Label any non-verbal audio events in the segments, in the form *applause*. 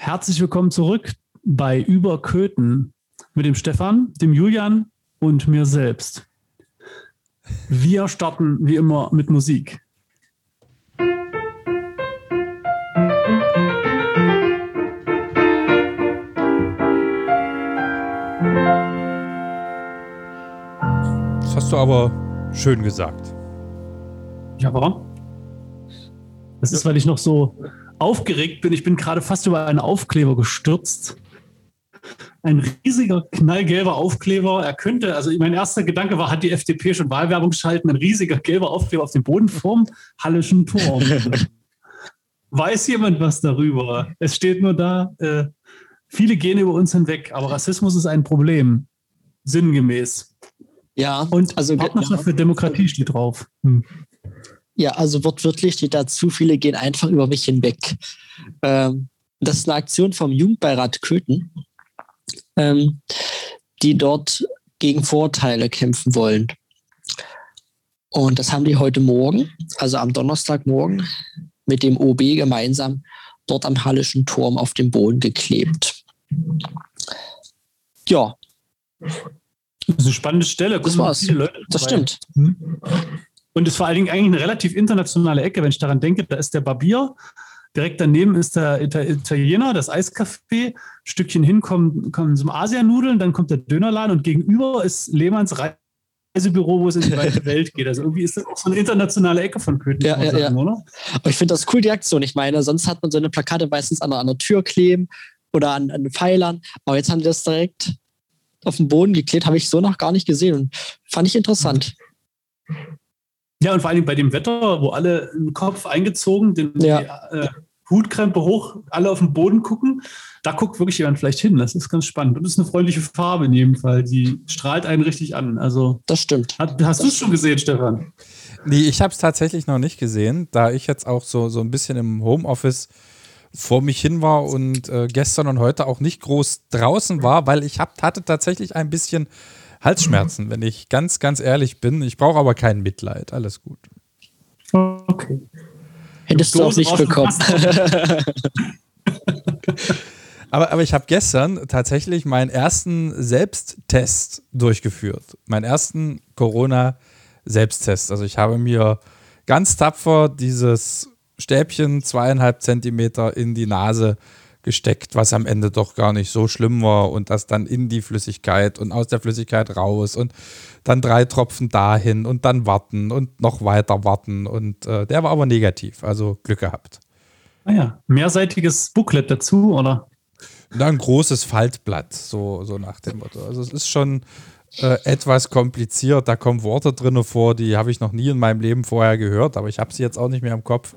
Herzlich willkommen zurück bei Überköten mit dem Stefan, dem Julian und mir selbst. Wir starten wie immer mit Musik. Das hast du aber schön gesagt. Ja, warum? Das ist, weil ich noch so aufgeregt bin. Ich bin gerade fast über einen Aufkleber gestürzt. Ein riesiger, knallgelber Aufkleber. Er könnte, also mein erster Gedanke war, hat die FDP schon Wahlwerbung geschalten? Ein riesiger gelber Aufkleber auf dem Boden vorm Hallischen Turm. *laughs* Weiß jemand was darüber? Es steht nur da, äh, viele gehen über uns hinweg, aber Rassismus ist ein Problem. Sinngemäß. Ja, Und also Partnerschaft ja. für Demokratie steht drauf. Hm. Ja, also wortwörtlich steht da, zu viele gehen einfach über mich hinweg. Ähm, das ist eine Aktion vom Jugendbeirat Köthen, ähm, die dort gegen Vorteile kämpfen wollen. Und das haben die heute Morgen, also am Donnerstagmorgen, mit dem OB gemeinsam dort am Hallischen Turm auf dem Boden geklebt. Ja. Das ist eine spannende Stelle. Das war's. Das stimmt. Hm? Und es ist vor allen Dingen eigentlich eine relativ internationale Ecke, wenn ich daran denke. Da ist der Barbier, direkt daneben ist der Italiener, das Eiscafé. Ein Stückchen hin kommen, kommen so Asianudeln, dann kommt der Dönerladen und gegenüber ist Lehmanns Reisebüro, wo es in die weite Welt geht. Also irgendwie ist das auch so eine internationale Ecke von Köthen. Ja, ja, sagen, ja. Oder? Aber ich finde das cool, die Aktion. Ich meine, sonst hat man so eine Plakate meistens an, an der Tür kleben oder an, an den Pfeilern. Aber jetzt haben die das direkt auf den Boden geklebt, habe ich so noch gar nicht gesehen und fand ich interessant. Ja, und vor allem bei dem Wetter, wo alle den Kopf eingezogen, den ja. die, äh, Hutkrempe hoch, alle auf den Boden gucken, da guckt wirklich jemand vielleicht hin. Das ist ganz spannend. Und das ist eine freundliche Farbe in jedem Fall. Die strahlt einen richtig an. Also, das stimmt. Hat, hast du es schon gesehen, Stefan? Nee, ich habe es tatsächlich noch nicht gesehen, da ich jetzt auch so, so ein bisschen im Homeoffice vor mich hin war und äh, gestern und heute auch nicht groß draußen war, weil ich hab, hatte tatsächlich ein bisschen Halsschmerzen, wenn ich ganz, ganz ehrlich bin. Ich brauche aber kein Mitleid. Alles gut. Okay. Hättest du auch nicht bekommen. *laughs* aber, aber ich habe gestern tatsächlich meinen ersten Selbsttest durchgeführt. Meinen ersten Corona-Selbsttest. Also ich habe mir ganz tapfer dieses Stäbchen zweieinhalb Zentimeter in die Nase gesteckt, was am Ende doch gar nicht so schlimm war und das dann in die Flüssigkeit und aus der Flüssigkeit raus und dann drei Tropfen dahin und dann warten und noch weiter warten und äh, der war aber negativ, also Glück gehabt. Ah ja, mehrseitiges Booklet dazu, oder? ein großes Faltblatt, so, so nach dem Motto. Also es ist schon äh, etwas kompliziert, da kommen Worte drin vor, die habe ich noch nie in meinem Leben vorher gehört, aber ich habe sie jetzt auch nicht mehr im Kopf.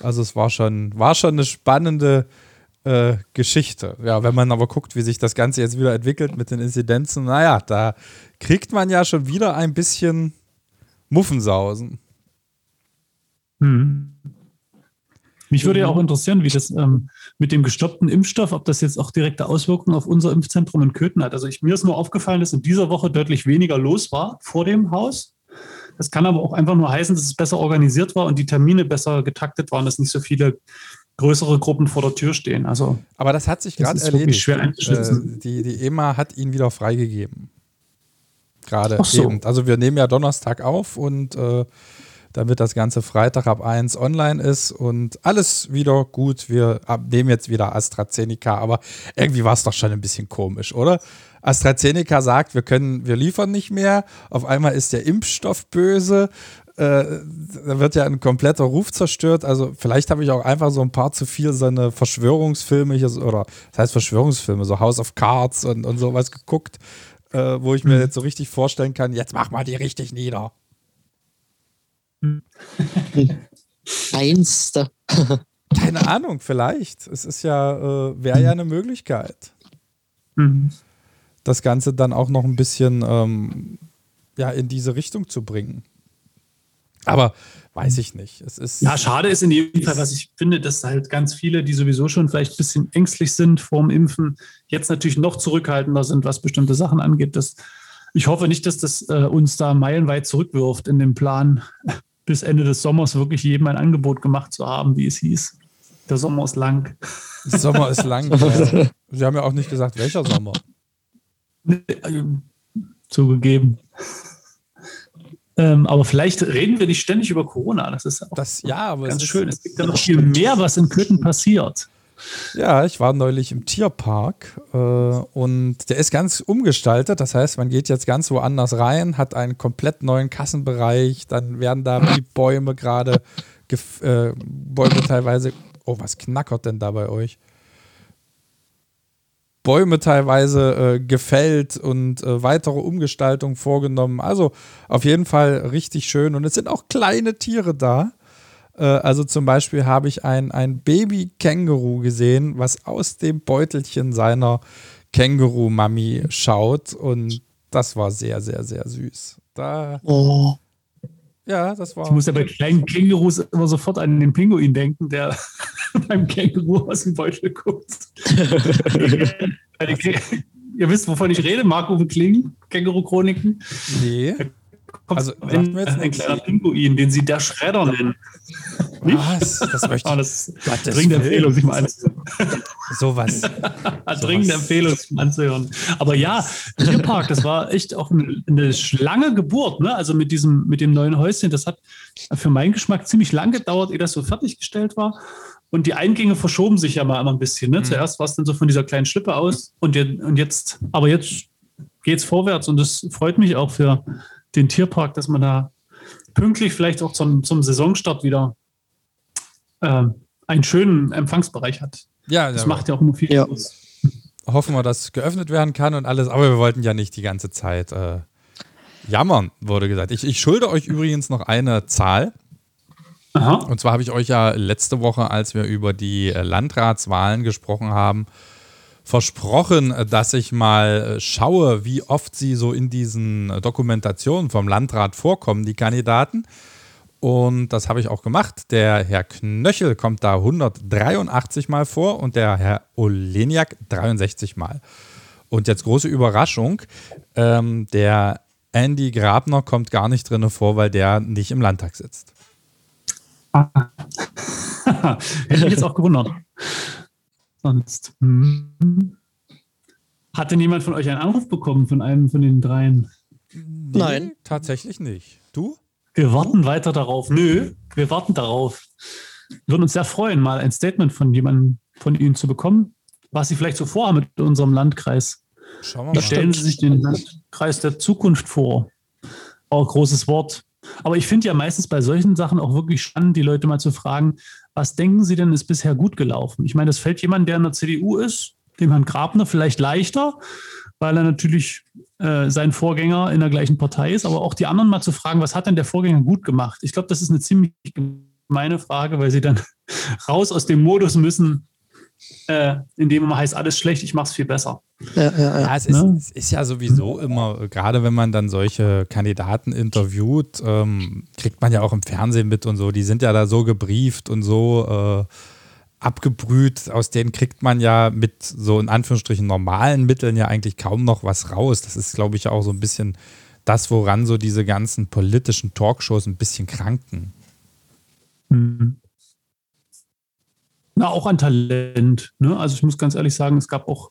Also es war schon, war schon eine spannende äh, Geschichte. Ja, wenn man aber guckt, wie sich das Ganze jetzt wieder entwickelt mit den Inzidenzen, naja, da kriegt man ja schon wieder ein bisschen Muffensausen. Hm. Mich würde ja auch interessieren, wie das ähm, mit dem gestoppten Impfstoff, ob das jetzt auch direkte Auswirkungen auf unser Impfzentrum in Köthen hat. Also ich, mir ist nur aufgefallen, dass in dieser Woche deutlich weniger los war vor dem Haus. Das kann aber auch einfach nur heißen, dass es besser organisiert war und die Termine besser getaktet waren, dass nicht so viele größere Gruppen vor der Tür stehen. Also, Aber das hat sich gerade erledigt. Schwer äh, die, die EMA hat ihn wieder freigegeben. Gerade so. eben. Also wir nehmen ja Donnerstag auf und äh, damit das Ganze Freitag ab 1 online ist und alles wieder gut. Wir nehmen jetzt wieder AstraZeneca, aber irgendwie war es doch schon ein bisschen komisch, oder? AstraZeneca sagt, wir können, wir liefern nicht mehr. Auf einmal ist der Impfstoff böse äh, da wird ja ein kompletter Ruf zerstört. Also vielleicht habe ich auch einfach so ein paar zu viel so eine Verschwörungsfilme hier, oder das heißt Verschwörungsfilme, so House of Cards und, und sowas geguckt, äh, wo ich mir mhm. jetzt so richtig vorstellen kann, jetzt mach mal die richtig nieder. *laughs* Einste. *laughs* Keine Ahnung, vielleicht. Es ist ja, äh, wäre ja eine Möglichkeit. Mhm. Das Ganze dann auch noch ein bisschen ähm, ja, in diese Richtung zu bringen. Aber weiß ich nicht. Es ist ja, schade ist in jedem Fall, was ich finde, dass halt ganz viele, die sowieso schon vielleicht ein bisschen ängstlich sind vorm Impfen, jetzt natürlich noch zurückhaltender sind, was bestimmte Sachen angeht. Das, ich hoffe nicht, dass das äh, uns da meilenweit zurückwirft in dem Plan, *laughs* bis Ende des Sommers wirklich jedem ein Angebot gemacht zu haben, wie es hieß. Der Sommer ist lang. Sommer ist lang. *laughs* ja. Sie haben ja auch nicht gesagt, welcher Sommer. Äh, zugegeben. Ähm, aber vielleicht reden wir nicht ständig über Corona. Das ist auch das, ja, aber ganz es schön. Es gibt ja noch viel mehr, was in Köthen passiert. Ja, ich war neulich im Tierpark äh, und der ist ganz umgestaltet. Das heißt, man geht jetzt ganz woanders rein, hat einen komplett neuen Kassenbereich, dann werden da die Bäume gerade, äh, Bäume teilweise. Oh, was knackert denn da bei euch? Bäume teilweise äh, gefällt und äh, weitere Umgestaltungen vorgenommen. Also auf jeden Fall richtig schön. Und es sind auch kleine Tiere da. Äh, also zum Beispiel habe ich ein, ein Baby-Känguru gesehen, was aus dem Beutelchen seiner Känguru-Mami schaut. Und das war sehr, sehr, sehr süß. Da oh. Ja, das war. Ich muss ja bei kleinen Kängurus immer sofort an den Pinguin denken, der *laughs* beim Känguru aus dem Beutel guckt. *laughs* Ihr wisst, wovon ich rede, Marco Kling, Känguru-Chroniken. Nee also, ein, ein kleiner Pinguin, den sie der Schredder nennen. Was? Das möchte ich. Oh, das ist dringende Empfehlung, sich mal anzuhören. Sowas. *laughs* dringende Empfehlung, sich mal anzuhören. Aber ja, Tierpark, das war echt auch eine, eine lange Geburt, ne? Also mit diesem, mit dem neuen Häuschen, das hat für meinen Geschmack ziemlich lang gedauert, ehe das so fertiggestellt war. Und die Eingänge verschoben sich ja mal immer ein bisschen. Ne? Mhm. Zuerst war es dann so von dieser kleinen Schlippe aus und, und jetzt, aber jetzt geht es vorwärts und das freut mich auch für den Tierpark, dass man da pünktlich vielleicht auch zum, zum Saisonstart wieder äh, einen schönen Empfangsbereich hat. Ja, das ja, macht ja auch immer viel ja. aus. Hoffen wir, dass geöffnet werden kann und alles, aber wir wollten ja nicht die ganze Zeit äh, jammern, wurde gesagt. Ich, ich schulde euch übrigens noch eine Zahl. Aha. Und zwar habe ich euch ja letzte Woche, als wir über die äh, Landratswahlen gesprochen haben, versprochen, dass ich mal schaue, wie oft sie so in diesen Dokumentationen vom Landrat vorkommen, die Kandidaten. Und das habe ich auch gemacht. Der Herr Knöchel kommt da 183 Mal vor und der Herr Oleniak 63 Mal. Und jetzt große Überraschung, ähm, der Andy Grabner kommt gar nicht drin vor, weil der nicht im Landtag sitzt. *laughs* Hätte mich jetzt auch gewundert sonst. Hm. Hat denn jemand von euch einen Anruf bekommen von einem von den dreien? Nee, Nein. Tatsächlich nicht. Du? Wir warten weiter darauf. Nö, wir warten darauf. Wir würden uns sehr freuen, mal ein Statement von jemandem von Ihnen zu bekommen, was Sie vielleicht so vorhaben mit unserem Landkreis. Schauen wir mal. Stellen Sie sich den Landkreis der Zukunft vor. Auch großes Wort. Aber ich finde ja meistens bei solchen Sachen auch wirklich spannend, die Leute mal zu fragen, was denken Sie denn, ist bisher gut gelaufen? Ich meine, das fällt jemand, der in der CDU ist, dem Herrn Grabner vielleicht leichter, weil er natürlich äh, sein Vorgänger in der gleichen Partei ist, aber auch die anderen mal zu fragen, was hat denn der Vorgänger gut gemacht? Ich glaube, das ist eine ziemlich gemeine Frage, weil sie dann *laughs* raus aus dem Modus müssen, äh, in dem immer heißt, alles schlecht, ich mache es viel besser. Ja, ja, ja. ja es, ist, ne? es, ist, ja sowieso immer, gerade wenn man dann solche Kandidaten interviewt, ähm, kriegt man ja auch im Fernsehen mit und so, die sind ja da so gebrieft und so äh, abgebrüht, aus denen kriegt man ja mit so in Anführungsstrichen normalen Mitteln ja eigentlich kaum noch was raus. Das ist, glaube ich, auch so ein bisschen das, woran so diese ganzen politischen Talkshows ein bisschen kranken. Mhm. Na, auch an Talent. Ne? Also ich muss ganz ehrlich sagen, es gab auch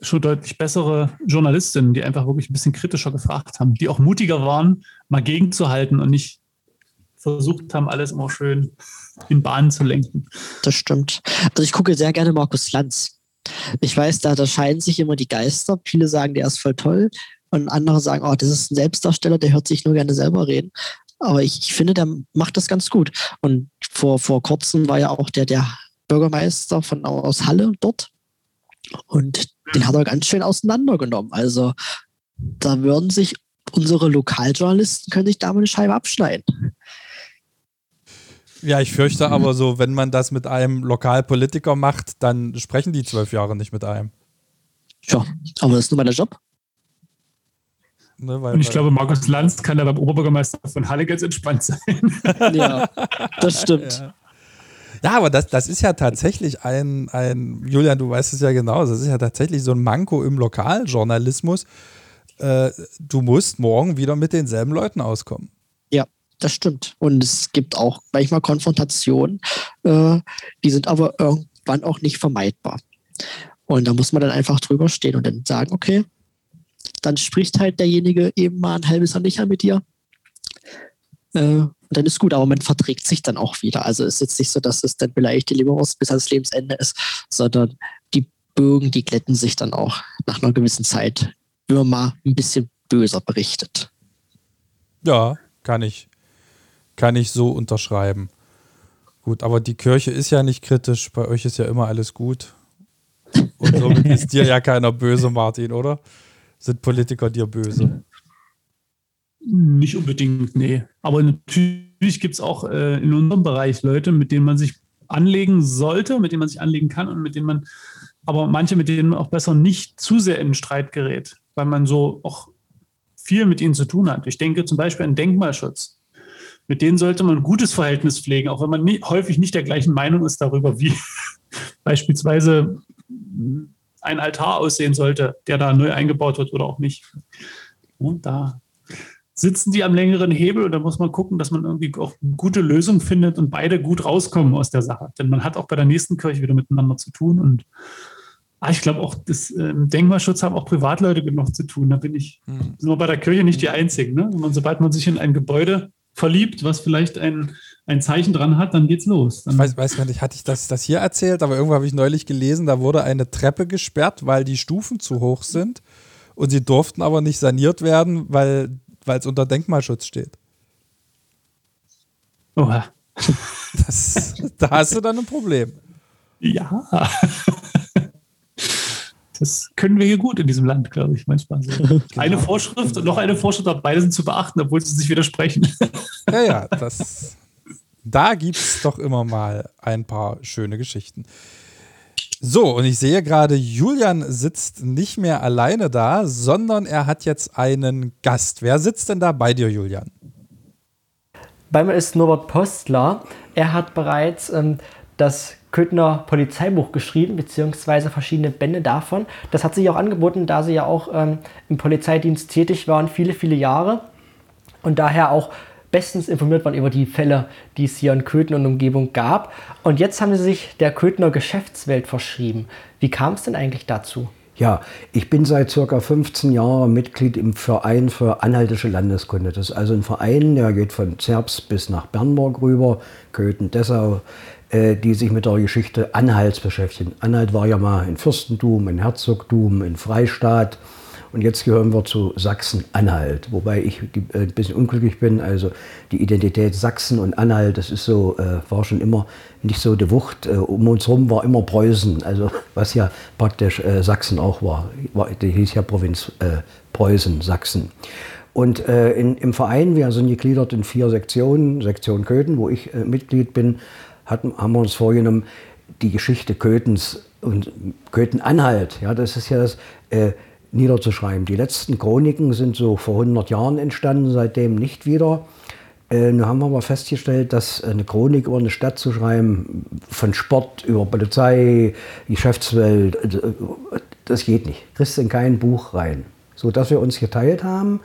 schon deutlich bessere Journalistinnen, die einfach wirklich ein bisschen kritischer gefragt haben, die auch mutiger waren, mal gegenzuhalten und nicht versucht haben, alles immer schön in Bahnen zu lenken. Das stimmt. Also ich gucke sehr gerne Markus Lanz. Ich weiß, da unterscheiden sich immer die Geister. Viele sagen, der ist voll toll und andere sagen, oh, das ist ein Selbstdarsteller, der hört sich nur gerne selber reden. Aber ich, ich finde, der macht das ganz gut. Und vor, vor kurzem war ja auch der, der Bürgermeister von aus Halle dort. Und den hat er ganz schön auseinandergenommen. Also da würden sich unsere Lokaljournalisten können sich da mal eine Scheibe abschneiden. Ja, ich fürchte aber so, wenn man das mit einem Lokalpolitiker macht, dann sprechen die zwölf Jahre nicht mit einem. Ja, aber das ist nur mein Job. Ne, weil, und ich glaube, Markus Lanz kann da beim Oberbürgermeister von Halle ganz entspannt sein. ja, das stimmt. *laughs* Ja. Ja, aber das, das ist ja tatsächlich ein, ein, Julian, du weißt es ja genau, das ist ja tatsächlich so ein Manko im Lokaljournalismus. Äh, du musst morgen wieder mit denselben Leuten auskommen. Ja, das stimmt. Und es gibt auch manchmal Konfrontationen, äh, die sind aber irgendwann wann auch nicht vermeidbar. Und da muss man dann einfach drüber stehen und dann sagen, okay, dann spricht halt derjenige eben mal ein halbes Jahr nicht mit dir. Äh, dann ist gut, aber man verträgt sich dann auch wieder. Also es ist jetzt nicht so, dass es dann vielleicht die Leberwurst bis ans Lebensende ist, sondern die Bögen, die glätten sich dann auch nach einer gewissen Zeit, wenn man mal ein bisschen böser berichtet. Ja, kann ich, kann ich so unterschreiben. Gut, aber die Kirche ist ja nicht kritisch, bei euch ist ja immer alles gut. Und somit *laughs* ist dir ja keiner böse, Martin, oder? Sind Politiker dir böse? Nicht unbedingt, nee. Aber natürlich gibt es auch äh, in unserem Bereich Leute, mit denen man sich anlegen sollte, mit denen man sich anlegen kann und mit denen man, aber manche, mit denen man auch besser nicht zu sehr in Streit gerät, weil man so auch viel mit ihnen zu tun hat. Ich denke zum Beispiel an Denkmalschutz. Mit denen sollte man ein gutes Verhältnis pflegen, auch wenn man nie, häufig nicht der gleichen Meinung ist darüber, wie *laughs* beispielsweise ein Altar aussehen sollte, der da neu eingebaut wird oder auch nicht. Und da sitzen die am längeren Hebel und da muss man gucken, dass man irgendwie auch eine gute Lösung findet und beide gut rauskommen aus der Sache. Denn man hat auch bei der nächsten Kirche wieder miteinander zu tun und ah, ich glaube auch, das äh, Denkmalschutz haben auch Privatleute genug zu tun. Da bin ich, hm. sind wir bei der Kirche nicht die Einzigen. Ne? Man, sobald man sich in ein Gebäude verliebt, was vielleicht ein, ein Zeichen dran hat, dann geht's los. Dann ich weiß, weiß gar nicht, hatte ich das, das hier erzählt, aber irgendwo habe ich neulich gelesen, da wurde eine Treppe gesperrt, weil die Stufen zu hoch sind und sie durften aber nicht saniert werden, weil es unter Denkmalschutz steht. Oha. *laughs* Das, da hast du dann ein Problem. Ja. Das können wir hier gut in diesem Land, glaube ich, manchmal. So. *laughs* Genau. Eine Vorschrift und noch eine Vorschrift, aber beide sind zu beachten, obwohl sie sich widersprechen. *laughs* Ja, ja, das, da gibt es doch immer mal ein paar schöne Geschichten. So, und ich sehe gerade, Julian sitzt nicht mehr alleine da, sondern er hat jetzt einen Gast. Wer sitzt denn da bei dir, Julian? Bei mir ist Norbert Postler. Er hat bereits ähm, das Köthner Polizeibuch geschrieben, beziehungsweise verschiedene Bände davon. Das hat sich auch angeboten, da sie ja auch ähm, im Polizeidienst tätig waren, viele, viele Jahre. Und daher auch bestens informiert waren über die Fälle, die es hier in Köthen und Umgebung gab. Und jetzt haben sie sich der Köthner Geschäftswelt verschrieben. Wie kam es denn eigentlich dazu? Ja, ich bin seit circa 15 Jahren Mitglied im Verein für anhaltische Landeskunde. Das ist also ein Verein, der geht von Zerbst bis nach Bernburg rüber, Köthen, Dessau, äh, die sich mit der Geschichte Anhalts beschäftigen. Anhalt war ja mal ein Fürstentum, ein Herzogtum, ein Freistaat. Und jetzt gehören wir zu Sachsen-Anhalt, wobei ich äh, ein bisschen unglücklich bin. Also die Identität Sachsen und Anhalt, das ist so, äh, war schon immer nicht so die Wucht. Äh, um uns herum war immer Preußen, also was ja praktisch äh, Sachsen auch war. Die hieß ja Provinz äh, Preußen, Sachsen. Und äh, in, im Verein, wir sind gegliedert in vier Sektionen, Sektion Köthen, wo ich Mitglied bin, hatten, haben wir uns vorgenommen, die Geschichte Köthens und Köthen-Anhalt, ja, das ist ja das, äh, niederzuschreiben. Die letzten Chroniken sind so vor 100 Jahren entstanden, seitdem nicht wieder. Äh, nun haben wir aber festgestellt, dass eine Chronik über eine Stadt zu schreiben, von Sport über Polizei, Geschäftswelt, äh, das geht nicht. Kriegst in kein Buch rein. So dass wir uns geteilt haben,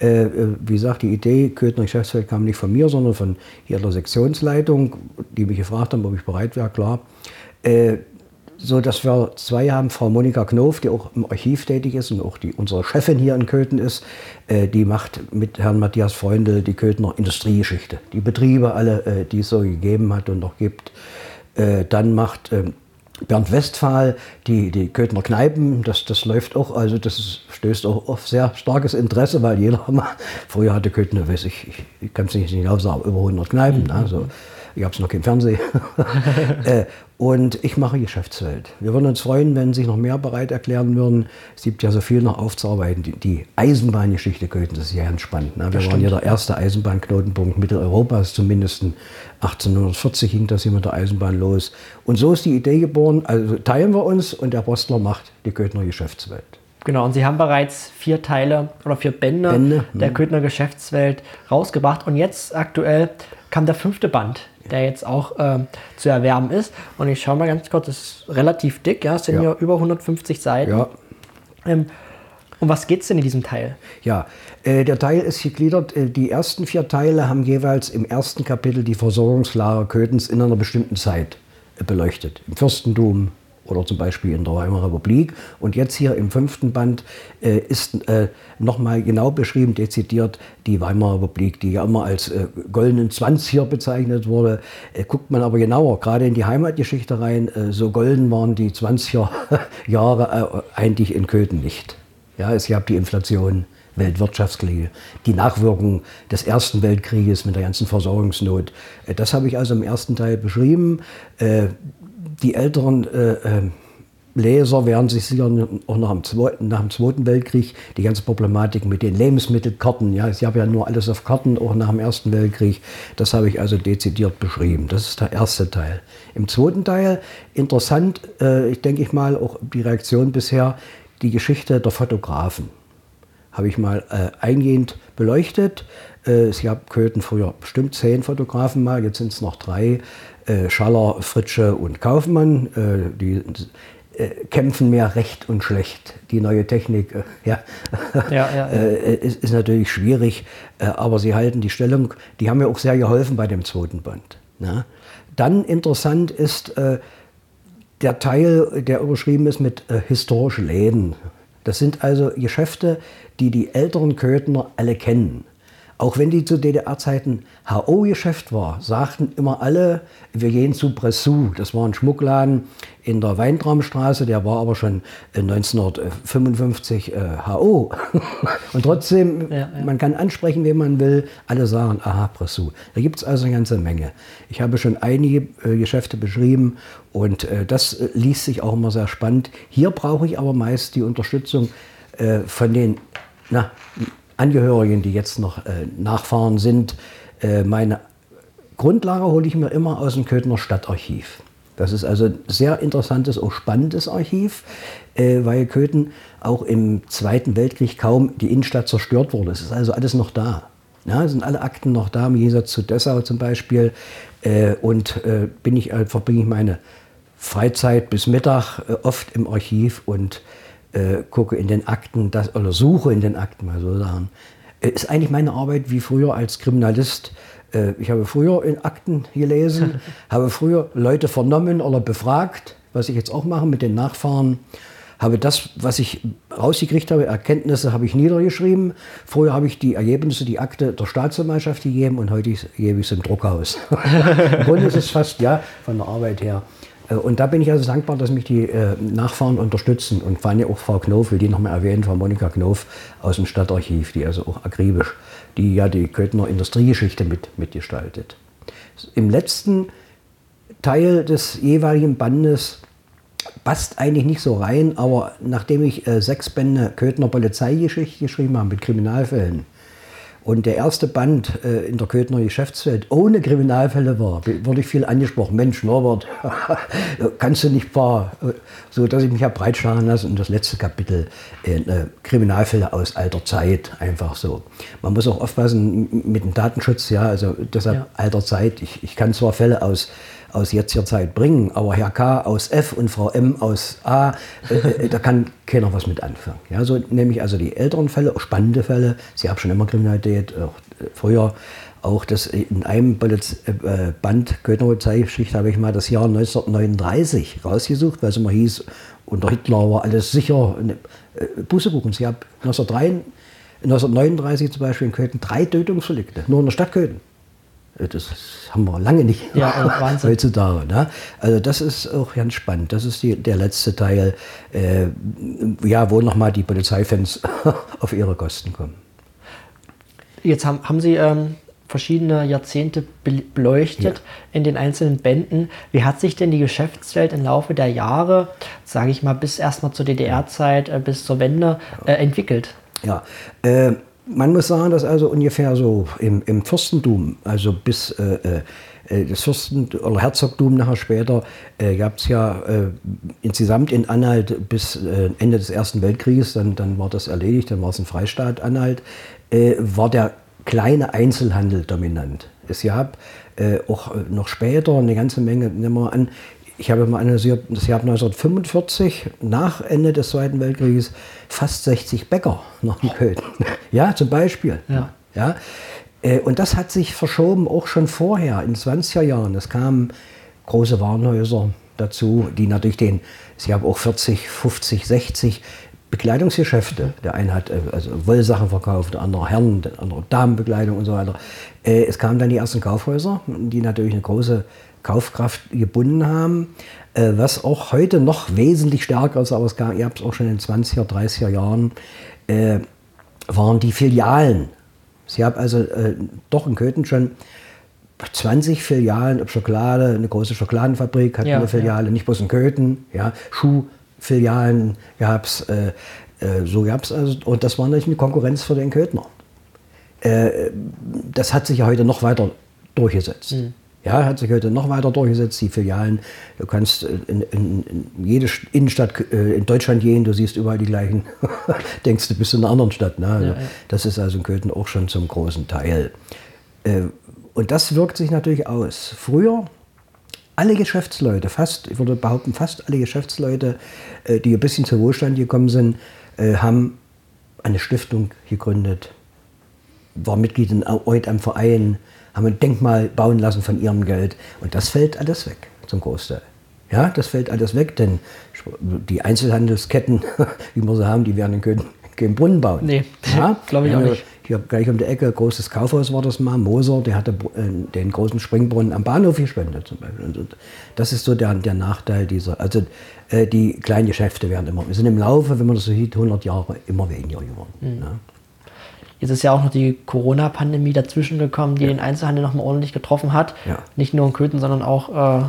äh, äh, wie gesagt, die Idee Köthner Geschäftsfeld kam nicht von mir, sondern von hier der Sektionsleitung, die mich gefragt haben, ob ich bereit wäre, klar. Äh, so dass wir zwei haben, Frau Monika Knof, die auch im Archiv tätig ist und auch die, unsere Chefin hier in Köthen ist, äh, die macht mit Herrn Matthias Freundl die Köthener Industriegeschichte. Die Betriebe alle, äh, die es so gegeben hat und noch gibt. Äh, dann macht ähm, Bernd Westphal, die, die Köthner Kneipen, das, das läuft auch, also das ist, stößt auch auf sehr starkes Interesse, weil jeder *laughs* mal, früher hatte Köthner, weiß ich, ich, ich kann es nicht genau sagen, über 100 Kneipen, mhm. also ich habe es noch kein Fernsehen. *laughs* äh, und ich mache Geschäftswelt. Wir würden uns freuen, wenn sich noch mehr bereit erklären würden. Es gibt ja so viel noch aufzuarbeiten. Die, die Eisenbahngeschichte Köthen, das ist ja ganz spannend. Ne? Wir waren ja der erste Eisenbahnknotenpunkt Mitteleuropas, zumindest 1840 ging das hier mit der Eisenbahn los. Und so ist die Idee geboren, also teilen wir uns und der Postler macht die Köthner Geschäftswelt. Genau, und Sie haben bereits vier Teile oder vier Bände, Bände der hm. Köthner Geschäftswelt rausgebracht. Und jetzt aktuell kam der fünfte Band der jetzt auch äh, zu erwerben ist. Und ich schaue mal ganz kurz, das ist relativ dick, ja, es sind ja, ja über 150 Seiten. Ja. Ähm, um was geht es denn in diesem Teil? Ja, äh, der Teil ist gegliedert. Äh, die ersten vier Teile haben jeweils im ersten Kapitel die Versorgungslage Köthens in einer bestimmten Zeit beleuchtet. Im Fürstentum, oder zum Beispiel in der Weimarer Republik. Und jetzt hier im fünften Band äh, ist äh, nochmal genau beschrieben, dezidiert die Weimarer Republik, die ja immer als äh, goldenen Zwanziger bezeichnet wurde. Äh, guckt man aber genauer, gerade in die Heimatgeschichte rein, äh, so golden waren die 20er *laughs* Jahre äh, eigentlich in Köthen nicht. Ja, es gab die Inflation. Weltwirtschaftskrise, die Nachwirkungen des Ersten Weltkrieges mit der ganzen Versorgungsnot. Äh, das habe ich also im ersten Teil beschrieben die älteren äh, äh, Leser werden sich sicher auch nach dem, Zweiten, nach dem Zweiten Weltkrieg die ganze Problematik mit den Lebensmittelkarten, ja, ich habe ja nur alles auf Karten, auch nach dem Ersten Weltkrieg, das habe ich also dezidiert beschrieben. Das ist der erste Teil. Im zweiten Teil, interessant, äh, ich denke ich mal, auch die Reaktion bisher, die Geschichte der Fotografen. Habe ich mal äh, eingehend beleuchtet. Äh, es gab Köthen früher bestimmt zehn Fotografen mal, jetzt sind es noch drei äh, Schaller, Fritsche und Kaufmann. Äh, die äh, kämpfen mehr recht und schlecht. Die neue Technik äh, ja, *laughs* ja, ja, ja. Äh, ist, ist, natürlich schwierig, aber sie halten die Stellung. Die haben mir auch sehr geholfen bei dem zweiten Band. Ne? Dann interessant ist der Teil, der überschrieben ist mit historische Läden. Das sind also Geschäfte, die die älteren Köthner alle kennen. Auch wenn die zu DDR-Zeiten HO-Geschäft war, sagten immer alle, wir gehen zu Bressou. Das war ein Schmuckladen in der Weintraumstraße, der war aber schon 1955 äh, HO. *laughs* Und trotzdem, ja, ja. man kann ansprechen, wen man will, alle sagen, aha, Bressou. Da gibt es also eine ganze Menge. Ich habe schon einige äh, Geschäfte beschrieben und äh, das äh, liest sich auch immer sehr spannend. Hier brauche ich aber meist die Unterstützung äh, von den na, Angehörigen, die jetzt noch äh, Nachfahren sind. Äh, meine Grundlage hole ich mir immer aus dem Köthner Stadtarchiv. Das ist also ein sehr interessantes, auch spannendes Archiv, äh, weil Köthen auch im Zweiten Weltkrieg kaum die Innenstadt zerstört wurde. Es ist also alles noch da. Ja, sind alle Akten noch da, im Gegensatz zu Dessau zum Beispiel. Äh, und äh, bin ich, äh, verbringe ich meine Freizeit bis Mittag äh, oft im Archiv und äh, gucke in den Akten, das, oder suche in den Akten, mal so sagen, äh, ist eigentlich meine Arbeit wie früher als Kriminalist. Äh, ich habe früher in Akten gelesen, *laughs* habe früher Leute vernommen oder befragt, was ich jetzt auch mache mit den Nachfahren. Habe das, was ich rausgekriegt habe, Erkenntnisse, habe ich niedergeschrieben. Früher habe ich die Ergebnisse, die Akte der Staatsanwaltschaft gegeben und heute gebe ich es im Druckhaus. *laughs* Im Grunde ist es fast, ja, von der Arbeit her. Äh, und da bin ich also dankbar, dass mich die äh, Nachfahren unterstützen und vor allem auch Frau Knof, will die nochmal erwähnen, Frau Monika Knof aus dem Stadtarchiv, die also auch akribisch, die ja die Köthner Industriegeschichte mit, mitgestaltet. Im letzten Teil des jeweiligen Bandes passt eigentlich nicht so rein, aber nachdem ich äh, sechs Bände Köthner Polizeigeschichte geschrieben habe mit Kriminalfällen, und der erste Band äh, in der Köthner Geschäftswelt ohne Kriminalfälle war, wurde ich viel angesprochen. Mensch, Norbert, *laughs* kannst du nicht paar, äh, so dass ich mich habe breitschlagen lassen. Und das letzte Kapitel, äh, Kriminalfälle aus alter Zeit, einfach so. Man muss auch aufpassen mit dem Datenschutz, ja, also deshalb ja. alter Zeit. Ich, ich kann zwar Fälle aus aus jetziger Zeit bringen. Aber Herr K. aus F und Frau M. aus A, äh, äh, da kann keiner was mit anfangen. Ja, so nehme ich also die älteren Fälle, spannende Fälle. Sie haben schon immer Kriminalität, auch äh, früher auch das in einem äh, Band Köthner Polizeigeschichte habe ich mal das Jahr 1939 rausgesucht, weil es immer hieß, unter Hitler war alles sicher. Busse gucken, Sie haben 1939 zum Beispiel in Köthen drei Tötungsdelikte, nur in der Stadt Köthen. Das haben wir lange nicht ja, *laughs* heutzutage. Ne? Also das ist auch ganz spannend. Das ist die, der letzte Teil, äh, ja, wo nochmal die Polizeifans *laughs* auf ihre Kosten kommen. Jetzt haben, haben Sie ähm, verschiedene Jahrzehnte beleuchtet ja. in den einzelnen Bänden. Wie hat sich denn die Geschäftswelt im Laufe der Jahre, sage ich mal, bis erstmal zur DDR-Zeit, äh, bis zur Wende äh, entwickelt? Ja, äh, man muss sagen, dass also ungefähr so im, im Fürstentum, also bis äh, äh, das Fürsten- oder Herzogtum nachher später, äh, gab es ja äh, insgesamt in Anhalt bis äh, Ende des Ersten Weltkrieges, dann, dann war das erledigt, dann war es ein Freistaat Anhalt, äh, war der kleine Einzelhandel dominant. Es gab äh, auch noch später eine ganze Menge, nehmen wir an, ich habe mal analysiert, das Jahr 1945, nach Ende des Zweiten Weltkrieges, fast 60 Bäcker noch in Köln. *laughs* Ja, zum Beispiel. Ja. Ja, äh, und das hat sich verschoben auch schon vorher, in den 20er Jahren. Es kamen große Warenhäuser dazu, die natürlich den, sie haben auch 40, 50, 60 Bekleidungsgeschäfte. Der eine hat äh, also Wollsachen verkauft, der andere Herren, der andere Damenbekleidung und so weiter. Äh, es kamen dann die ersten Kaufhäuser, die natürlich eine große Kaufkraft gebunden haben, äh, was auch heute noch wesentlich stärker ist, aber es gab, es auch schon in den 20er, 30er Jahren, äh, waren die Filialen. Sie haben also äh, doch in Köthen schon 20 Filialen, ob Schokolade, eine große Schokoladenfabrik hat ja, eine Filiale, ja. nicht bloß in Köthen, ja, Schuhfilialen gab es, äh, äh, so gab es also, und das war natürlich eine Konkurrenz für den Köthner. Äh, das hat sich ja heute noch weiter durchgesetzt. Mhm. Ja, hat sich heute noch weiter durchgesetzt, die Filialen. Du kannst in, in, in jede Innenstadt äh, in Deutschland gehen, du siehst überall die gleichen. *laughs* Denkst du, bist in einer anderen Stadt. Ne? Also ja, ja. Das ist also in Köthen auch schon zum großen Teil. Äh, und das wirkt sich natürlich aus. Früher, alle Geschäftsleute, fast, ich würde behaupten, fast alle Geschäftsleute, äh, die ein bisschen zu Wohlstand gekommen sind, haben eine Stiftung gegründet, war Mitglied in am Verein, haben ein Denkmal bauen lassen von ihrem Geld. Und das fällt alles weg, zum Großteil. Ja, das fällt alles weg, denn die Einzelhandelsketten, *laughs* wie wir sie haben, die werden in Köln keinen Brunnen bauen. Nee, ja? *laughs* glaube ich auch nicht. Hier gleich um die Ecke, großes Kaufhaus war das mal, Moser, der hatte äh, den großen Springbrunnen am Bahnhof gespendet zum Beispiel. Und das ist so der, der Nachteil dieser, also äh, die kleinen Geschäfte werden immer, wir sind im Laufe, wenn man das so sieht, 100 Jahre immer weniger geworden. Mhm. Ja. Jetzt ist ja auch noch die Corona-Pandemie dazwischen gekommen, die ja. den Einzelhandel nochmal ordentlich getroffen hat. Ja. Nicht nur in Köthen, sondern auch äh,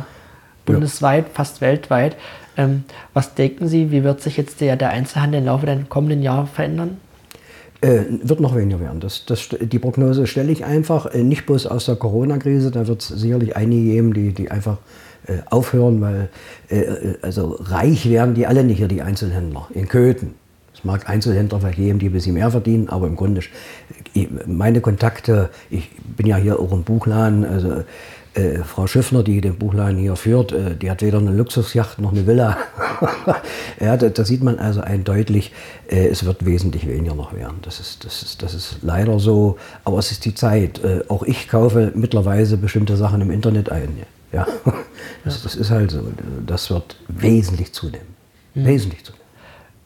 bundesweit, ja. fast weltweit. Ähm, was denken Sie, wie wird sich jetzt der, der Einzelhandel im Laufe der kommenden Jahre verändern? Äh, wird noch weniger werden. Das, das, die Prognose stelle ich einfach, äh, nicht bloß aus der Corona-Krise, da wird es sicherlich einige geben, die, die einfach äh, aufhören, weil äh, äh, also reich werden die alle nicht hier, die Einzelhändler in Köthen. Es mag Einzelhändler geben, die ein bisschen mehr verdienen, aber im Grunde, meine Kontakte, ich bin ja hier auch im Buchladen, also äh, Frau Schiffner, die den Buchladen hier führt, äh, die hat weder eine Luxusjacht noch eine Villa. *laughs* ja, da, da, sieht man also eindeutig, äh, es wird wesentlich weniger noch werden. Das ist, das, ist, das ist leider so, aber es ist die Zeit. Äh, auch ich kaufe mittlerweile bestimmte Sachen im Internet ein. Ja, *laughs* das, das ist halt so. Das wird wesentlich zunehmen. Mhm. Wesentlich zunehmen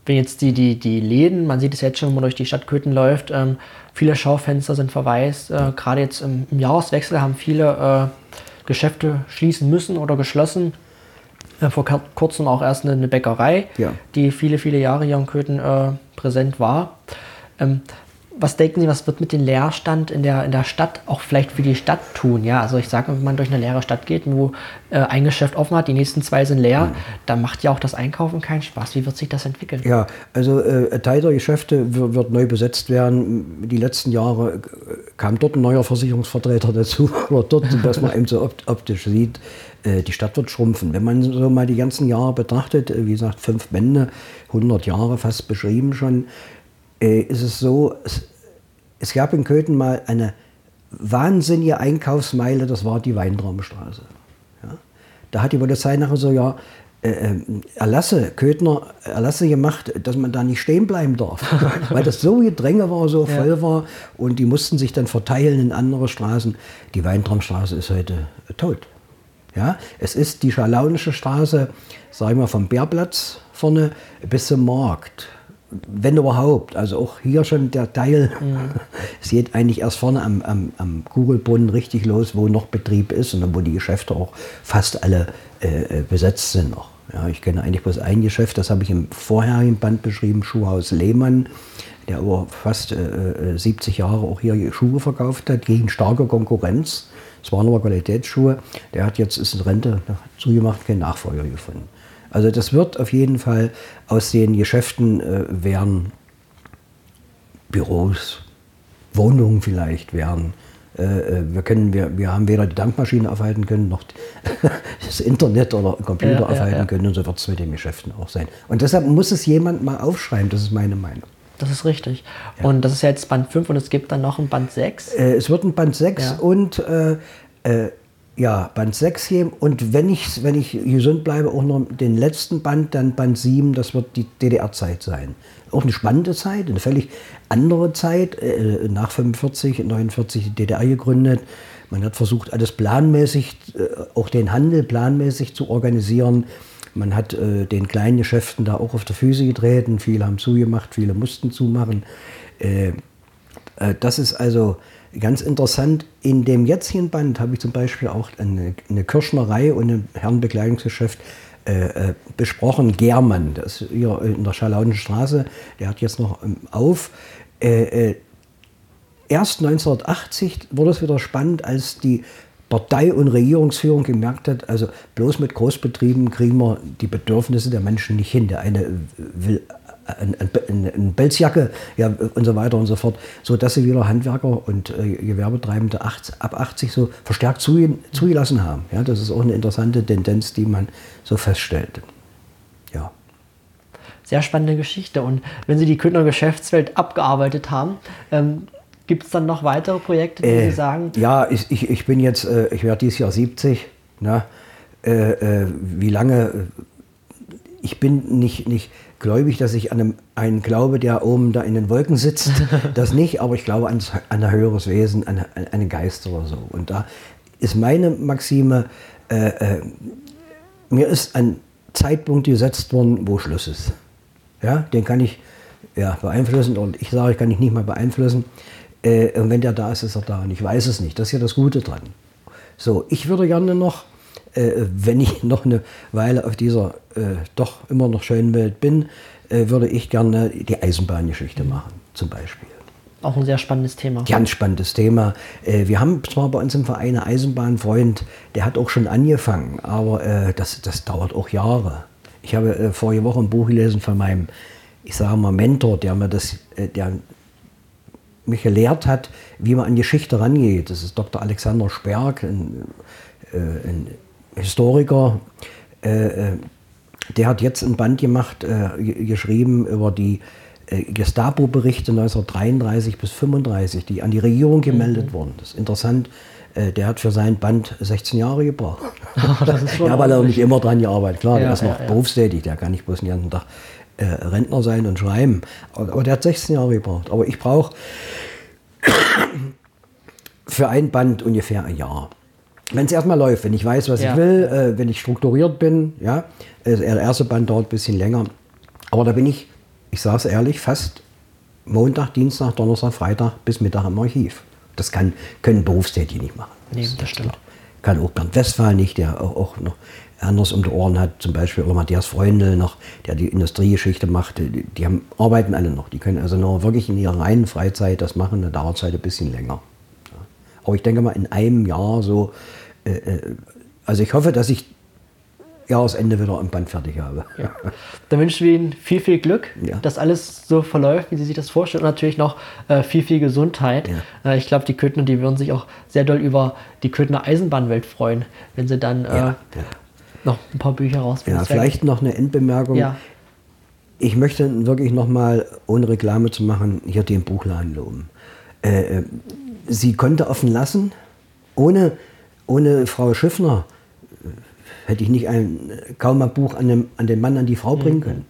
wenn jetzt die, die, die Läden, man sieht es jetzt schon, wenn man durch die Stadt Köthen läuft, ähm, viele Schaufenster sind verwaist. Äh, Gerade jetzt im, im, Jahreswechsel haben viele äh, Geschäfte schließen müssen oder geschlossen. Äh, vor kurzem auch erst eine, eine Bäckerei, ja. die viele, viele Jahre hier in Köthen äh, präsent war. Ähm, was denken Sie, was wird mit dem Leerstand in der, in der Stadt auch vielleicht für die Stadt tun? Ja, also ich sage, wenn man durch eine leere Stadt geht, wo äh, ein Geschäft offen hat, die nächsten zwei sind leer, mhm. dann macht ja auch das Einkaufen keinen Spaß. Wie wird sich das entwickeln? Ja, also äh, ein Teil der Geschäfte wird, wird, neu besetzt werden. Die letzten Jahre äh, kam dort ein neuer Versicherungsvertreter dazu, *laughs* oder dort, was man eben so optisch sieht. Äh, die Stadt wird schrumpfen. Wenn man so mal die ganzen Jahre betrachtet, äh, wie gesagt, fünf Bände, 100 Jahre fast beschrieben schon, äh, ist es so, es, es, gab in Köthen mal eine wahnsinnige Einkaufsmeile, das war die Weintraumstraße. Ja? Da hat die Polizei nachher so, ja, äh, äh, Erlasse, Köthner Erlasse gemacht, dass man da nicht stehen bleiben darf, *laughs* weil das so Gedränge war, so voll ja. war und die mussten sich dann verteilen in andere Straßen. Die Weintraumstraße ist heute tot. Ja, es ist die Schalaunische Straße, sag ich mal, vom Bärplatz vorne bis zum Markt wenn überhaupt. Also auch hier schon der Teil. Mhm. *laughs* es geht eigentlich erst vorne am, am, am Kugelbrunnen richtig los, wo noch Betrieb ist und wo die Geschäfte auch fast alle äh, äh, besetzt sind noch. Ja, ich kenne eigentlich bloß ein Geschäft, das habe ich im vorherigen Band beschrieben, Schuhhaus Lehmann, der über fast äh, 70 äh, Jahre auch hier Schuhe verkauft hat, gegen starke Konkurrenz. Es waren aber Qualitätsschuhe. Der hat jetzt, ist in Rente zugemacht, keinen Nachfolger gefunden. Also das wird auf jeden Fall aus den Geschäften äh, werden Büros, Wohnungen vielleicht werden. Äh, äh, wir, können, wir, wir haben weder die Dampfmaschine aufhalten können, noch *laughs* das Internet oder Computer ja, aufhalten ja. können und so wird es mit den Geschäften auch sein. Und deshalb muss es jemand mal aufschreiben, das ist meine Meinung. Das ist richtig. Und das ist ja jetzt Band 5 und es gibt dann noch ein Band 6. Äh, es wird ein Band 6 und äh, äh ja, Band 6 geben und wenn ich, wenn ich gesund bleibe, auch noch den letzten Band, dann Band 7, das wird die DDR-Zeit sein. Auch eine spannende Zeit, eine völlig andere Zeit, äh, nach 45, 49 die DDR gegründet. Man hat versucht, alles planmäßig, äh, auch den Handel planmäßig zu organisieren. Man hat äh, den kleinen Geschäften da auch auf der Füße getreten. Viele haben zugemacht, viele mussten zumachen. Das ist also ganz interessant. In dem jetzigen Band habe ich zum Beispiel auch eine, eine Kirschnerei und ein Herrenbekleidungsgeschäft äh, äh, besprochen. Germann, das ist hier in der Schalaudenstraße, der hat jetzt noch ähm, auf. Äh, äh, erst 1980 wurde es wieder spannend, als die Partei und Regierungsführung gemerkt hat, also bloß mit Großbetrieben kriegen wir die Bedürfnisse der Menschen nicht hin. Der eine will eine, eine Pelzjacke ja, und so weiter und so fort, sodass sie wieder Handwerker und äh, Gewerbetreibende acht, ab 80 so verstärkt zu, zugelassen haben. Ja, das ist auch eine interessante Tendenz, die man so feststellt. Ja. Sehr spannende Geschichte. Und wenn Sie die Köthner Geschäftswelt abgearbeitet haben, ähm, Gibt es dann noch weitere Projekte, die äh, Sie sagen? Ja, ich, ich, ich bin jetzt, äh, ich werde dieses Jahr 70. Ne? Äh, äh, wie lange? Ich bin nicht, nicht gläubig, dass ich an einem, einen glaube, der oben da in den Wolken sitzt. *laughs* Das nicht, aber ich glaube an, an ein höheres Wesen, an, an einen Geist oder so. Und da ist meine Maxime, äh, äh, mir ist ein Zeitpunkt gesetzt worden, wo Schluss ist. Ja, den kann ich ja, beeinflussen und ich sage, ich kann ich nicht mal beeinflussen. Äh, und wenn der da ist, ist er da. Und ich weiß es nicht. Das ist ja das Gute dran. So, ich würde gerne noch, wenn ich *laughs* noch eine Weile auf dieser äh, doch immer noch schönen Welt bin, äh, würde ich gerne die Eisenbahngeschichte machen, zum Beispiel. Auch ein sehr spannendes Thema. Ganz spannendes Thema. Äh, wir haben zwar bei uns im Verein einen Eisenbahnfreund, der hat auch schon angefangen, aber äh, das, das dauert auch Jahre. Ich habe vorige Woche ein Buch gelesen von meinem, ich sage mal, Mentor, der mir das, der mich gelehrt hat, wie man an Geschichte rangeht. Das ist Dr. Alexander Sperg, ein, äh, ein Historiker. Äh, äh der hat jetzt ein Band gemacht, äh, geschrieben über die äh, Gestapo-Berichte 1933 bis 1935, die an die Regierung gemeldet mhm. wurden. Das ist interessant. Äh, der hat für sein Band 16 Jahre gebraucht. *laughs* ja, weil er nicht immer dran gearbeitet. Klar, ja, der ist noch ja, berufstätig, der kann nicht bloß den ganzen Tag äh, Rentner sein und schreiben. Aber der hat 16 Jahre gebraucht. Aber ich brauche *coughs* für ein Band ungefähr ein Jahr. Wenn es erstmal läuft, wenn ich weiß, was ja. ich will, äh, wenn ich strukturiert bin, ja, der erste Band dauert ein bisschen länger. Aber da bin ich, ich sage es ehrlich, fast Montag, Dienstag, Donnerstag, Freitag bis Mittag im Archiv. Das kann, können Berufstätige nicht machen. Nee, das stimmt. Kann auch Bernd Westphal nicht, der auch, auch noch anders um die Ohren hat, zum Beispiel oder Matthias Freundl noch, der die Industriegeschichte macht, die, die haben, arbeiten alle noch. Die können also nur wirklich in ihrer reinen Freizeit das machen, da dauert es halt ein bisschen länger. Aber ich denke mal, in einem Jahr so, äh, äh also ich hoffe, dass ich Jahresende wieder am Band fertig habe. Ja. Dann wünschen wir Ihnen viel, viel Glück, ja. dass alles so verläuft, wie Sie sich das vorstellen und natürlich noch äh, viel, viel Gesundheit. Ja. Äh, ich glaube, die Köthner, die würden sich auch sehr doll über die Köthner Eisenbahnwelt freuen, wenn sie dann äh, noch ein paar Bücher rausbringen. Ja, vielleicht noch eine Endbemerkung. Ich möchte wirklich noch mal, ohne Reklame zu machen, hier den Buchladen loben. Äh, äh, sie konnte offen lassen. Ohne, ohne Frau Schiffner äh, hätte ich nicht ein, kaum ein Buch an, dem, an den Mann, an die Frau bringen mhm. können.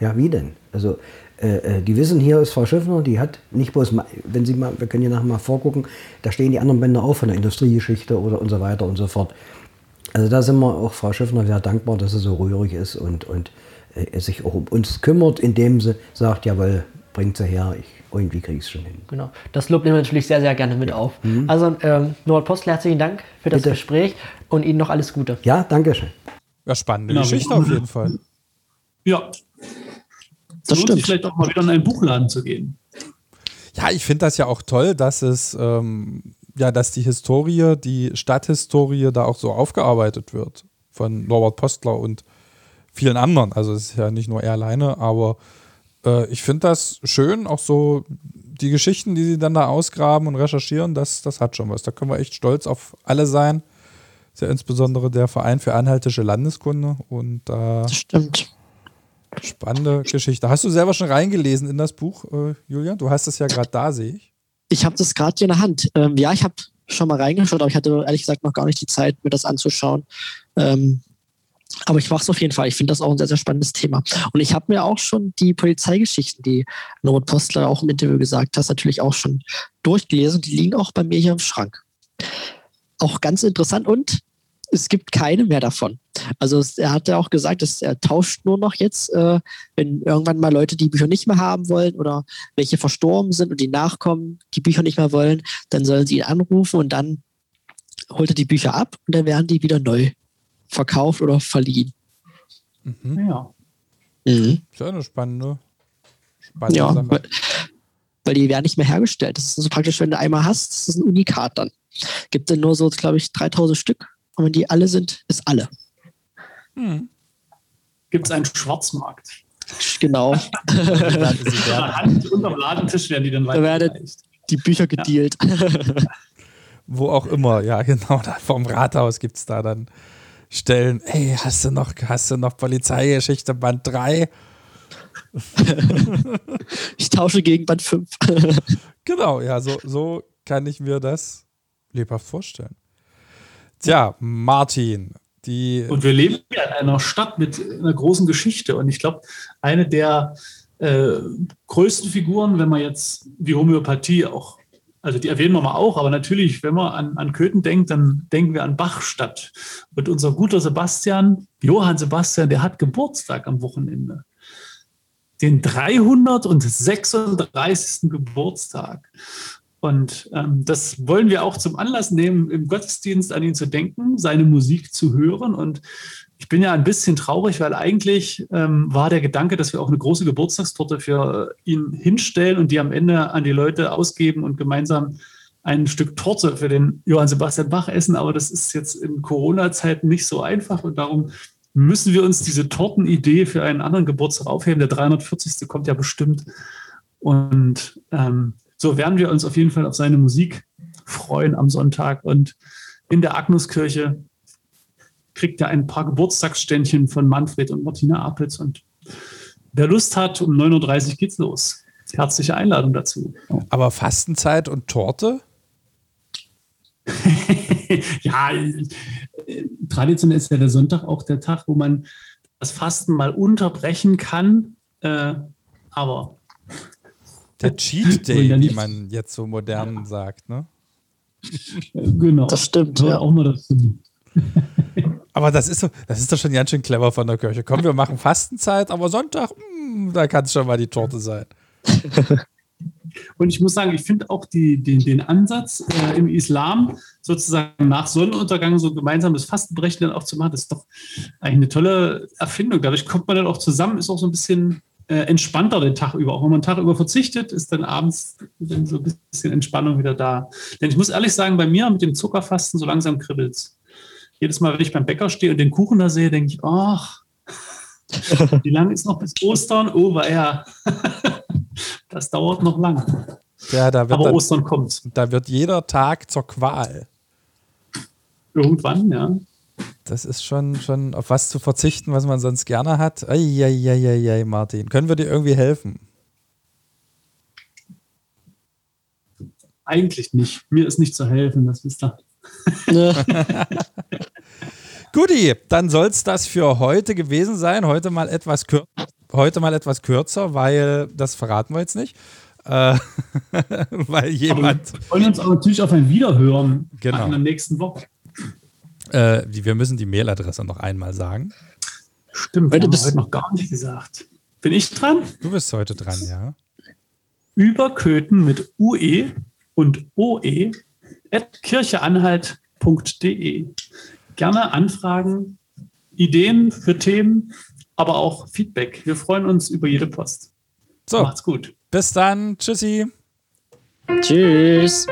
Ja, wie denn? Also, äh, äh, die wissen, hier ist Frau Schiffner, die hat nicht bloß, wenn Sie mal, wir können hier nachher mal vorgucken, da stehen die anderen Bänder auch von der Industriegeschichte oder und so weiter und so fort. Also da sind wir auch Frau Schiffner sehr dankbar, dass sie so rührig ist und, und äh, sich auch um uns kümmert, indem sie sagt, jawohl, bringt sie her, ich, irgendwie kriege ich es schon hin. Genau, das Lob nehmen wir natürlich sehr, sehr gerne mit auf. Mhm. Also ähm, Norbert Postel, herzlichen Dank für das Bitte. Gespräch und Ihnen noch alles Gute. Ja, danke schön. Ja, spannende genau. Geschichte auf jeden Fall. Ja. Das stimmt. vielleicht auch mal wieder in einen Buchladen zu gehen. Ja, ich finde das ja auch toll, dass es ähm, ja, dass die Historie, die Stadthistorie da auch so aufgearbeitet wird von Norbert Postler und vielen anderen. Also es ist ja nicht nur er alleine, aber äh, ich finde das schön, auch so die Geschichten, die sie dann da ausgraben und recherchieren, das, das hat schon was. Da können wir echt stolz auf alle sein. Ist ja insbesondere der Verein für anhaltische Landeskunde und äh, das stimmt. Spannende Geschichte. Hast du selber schon reingelesen in das Buch, äh, Julia? Du hast es ja gerade da, sehe ich. Ich habe das gerade hier in der Hand. Ähm, ja, ich habe schon mal reingeschaut, aber ich hatte ehrlich gesagt noch gar nicht die Zeit, mir das anzuschauen. Ähm, aber ich mache es auf jeden Fall. Ich finde das auch ein sehr, sehr spannendes Thema. Und ich habe mir auch schon die Polizeigeschichten, die Norbert Postler auch im Interview gesagt hat, natürlich auch schon durchgelesen. Die liegen auch bei mir hier im Schrank. auch ganz interessant und es gibt keine mehr davon. Also er hat ja auch gesagt, dass er tauscht nur noch jetzt, äh, wenn irgendwann mal Leute die Bücher nicht mehr haben wollen oder welche verstorben sind und die Nachkommen die Bücher nicht mehr wollen, dann sollen sie ihn anrufen und dann holt er die Bücher ab und dann werden die wieder neu verkauft oder verliehen. Mhm. Ja. Mhm. Ist ja eine spannende, spannende ja, Sache. Weil, weil, die werden nicht mehr hergestellt. Das ist so praktisch, wenn du einmal hast, das ist ein Unikat dann. Gibt dann nur so, glaube ich, 3000 Stück. Und wenn die alle sind, ist alle. Hm. Gibt es einen Schwarzmarkt? Genau. *laughs* Unter dem Ladentisch werden die dann weiter. Da werden die Bücher gedealt. Ja. Wo auch immer, ja, genau. Da *laughs* vom Rathaus gibt es da dann Stellen. Hey, hast du noch, hast du noch Polizeigeschichte Band 3? *laughs* ich tausche gegen Band 5. *laughs* genau, ja, so, so kann ich mir das lebhaft vorstellen. Tja, Martin, die. Und wir leben ja in einer Stadt mit einer großen Geschichte. Und ich glaube, eine der äh, größten Figuren, wenn man jetzt die Homöopathie auch, also die erwähnen wir mal auch, aber natürlich, wenn man an, an Köthen denkt, dann denken wir an Bachstadt. Und unser guter Sebastian, Johann Sebastian, der hat Geburtstag am Wochenende. Den 336. Geburtstag. Und ähm, das wollen wir auch zum Anlass nehmen, im Gottesdienst an ihn zu denken, seine Musik zu hören. Und ich bin ja ein bisschen traurig, weil eigentlich ähm, war der Gedanke, dass wir auch eine große Geburtstagstorte für ihn hinstellen und die am Ende an die Leute ausgeben und gemeinsam ein Stück Torte für den Johann Sebastian Bach essen. Aber das ist jetzt in Corona-Zeiten nicht so einfach und darum müssen wir uns diese Tortenidee für einen anderen Geburtstag aufheben. Der 340. kommt ja bestimmt. Und ähm, so werden wir uns auf jeden Fall auf seine Musik freuen am Sonntag. Und in der Agnuskirche kriegt er ein paar Geburtstagsständchen von Manfred und Martina Apitz. Und wer Lust hat, um 9.30 Uhr geht's los. Herzliche Einladung dazu. Aber Fastenzeit und Torte? *laughs* ja, traditionell ist ja der Sonntag auch der Tag, wo man das Fasten mal unterbrechen kann. Äh, aber der Cheat *laughs* Day, wie man jetzt so modern sagt, ne? Genau. Das stimmt. Ja, auch mal dazu. Aber das ist, so, das ist doch schon ganz schön clever von der Kirche. Komm, wir machen Fastenzeit, aber Sonntag, mh, hm, da kann es schon mal die Torte sein. *laughs* Und ich muss sagen, ich finde auch die, den, den Ansatz äh, im Islam, sozusagen nach Sonnenuntergang so gemeinsames Fastenbrechen dann auch zu machen, das ist doch eigentlich eine tolle Erfindung. Dadurch kommt man dann auch zusammen, ist auch so ein bisschen äh, entspannter den Tag über. Auch wenn man den Tag über verzichtet, ist dann abends dann so ein bisschen Entspannung wieder da. Denn ich muss ehrlich sagen, bei mir mit dem Zuckerfasten so langsam kribbelt Jedes Mal, wenn ich beim Bäcker stehe und den Kuchen da sehe, denke ich, ach, *laughs* wie lange ist noch bis Ostern? Oh, war ja. *laughs* das dauert noch lang. Ja, da Aber dann, Ostern kommt. Da wird jeder Tag zur Qual. Irgendwann, ja das ist schon, schon auf was zu verzichten, was man sonst gerne hat. Eieieiei, Martin. Können wir dir irgendwie helfen? Eigentlich nicht. Mir ist nicht zu helfen, das wisst ihr. *laughs* Guti, dann soll es das für heute gewesen sein. Heute mal etwas kürzer, heute mal etwas kürzer, weil das verraten wir jetzt nicht. Äh, *laughs* weil jemand. Aber wir freuen uns auch natürlich auf ein Wiederhören genau. in der nächsten Woche. Äh, wir müssen die Mailadresse noch einmal sagen. Stimmt, wir haben heute noch gar nicht gesagt. Bin ich dran? Du bist heute dran, ja. Überköten mit UE und OE kircheanhalt.de. Gerne Anfragen, Ideen für Themen, aber auch Feedback. Wir freuen uns über jede Post. So, macht's gut. Bis dann. Tschüssi. Tschüss.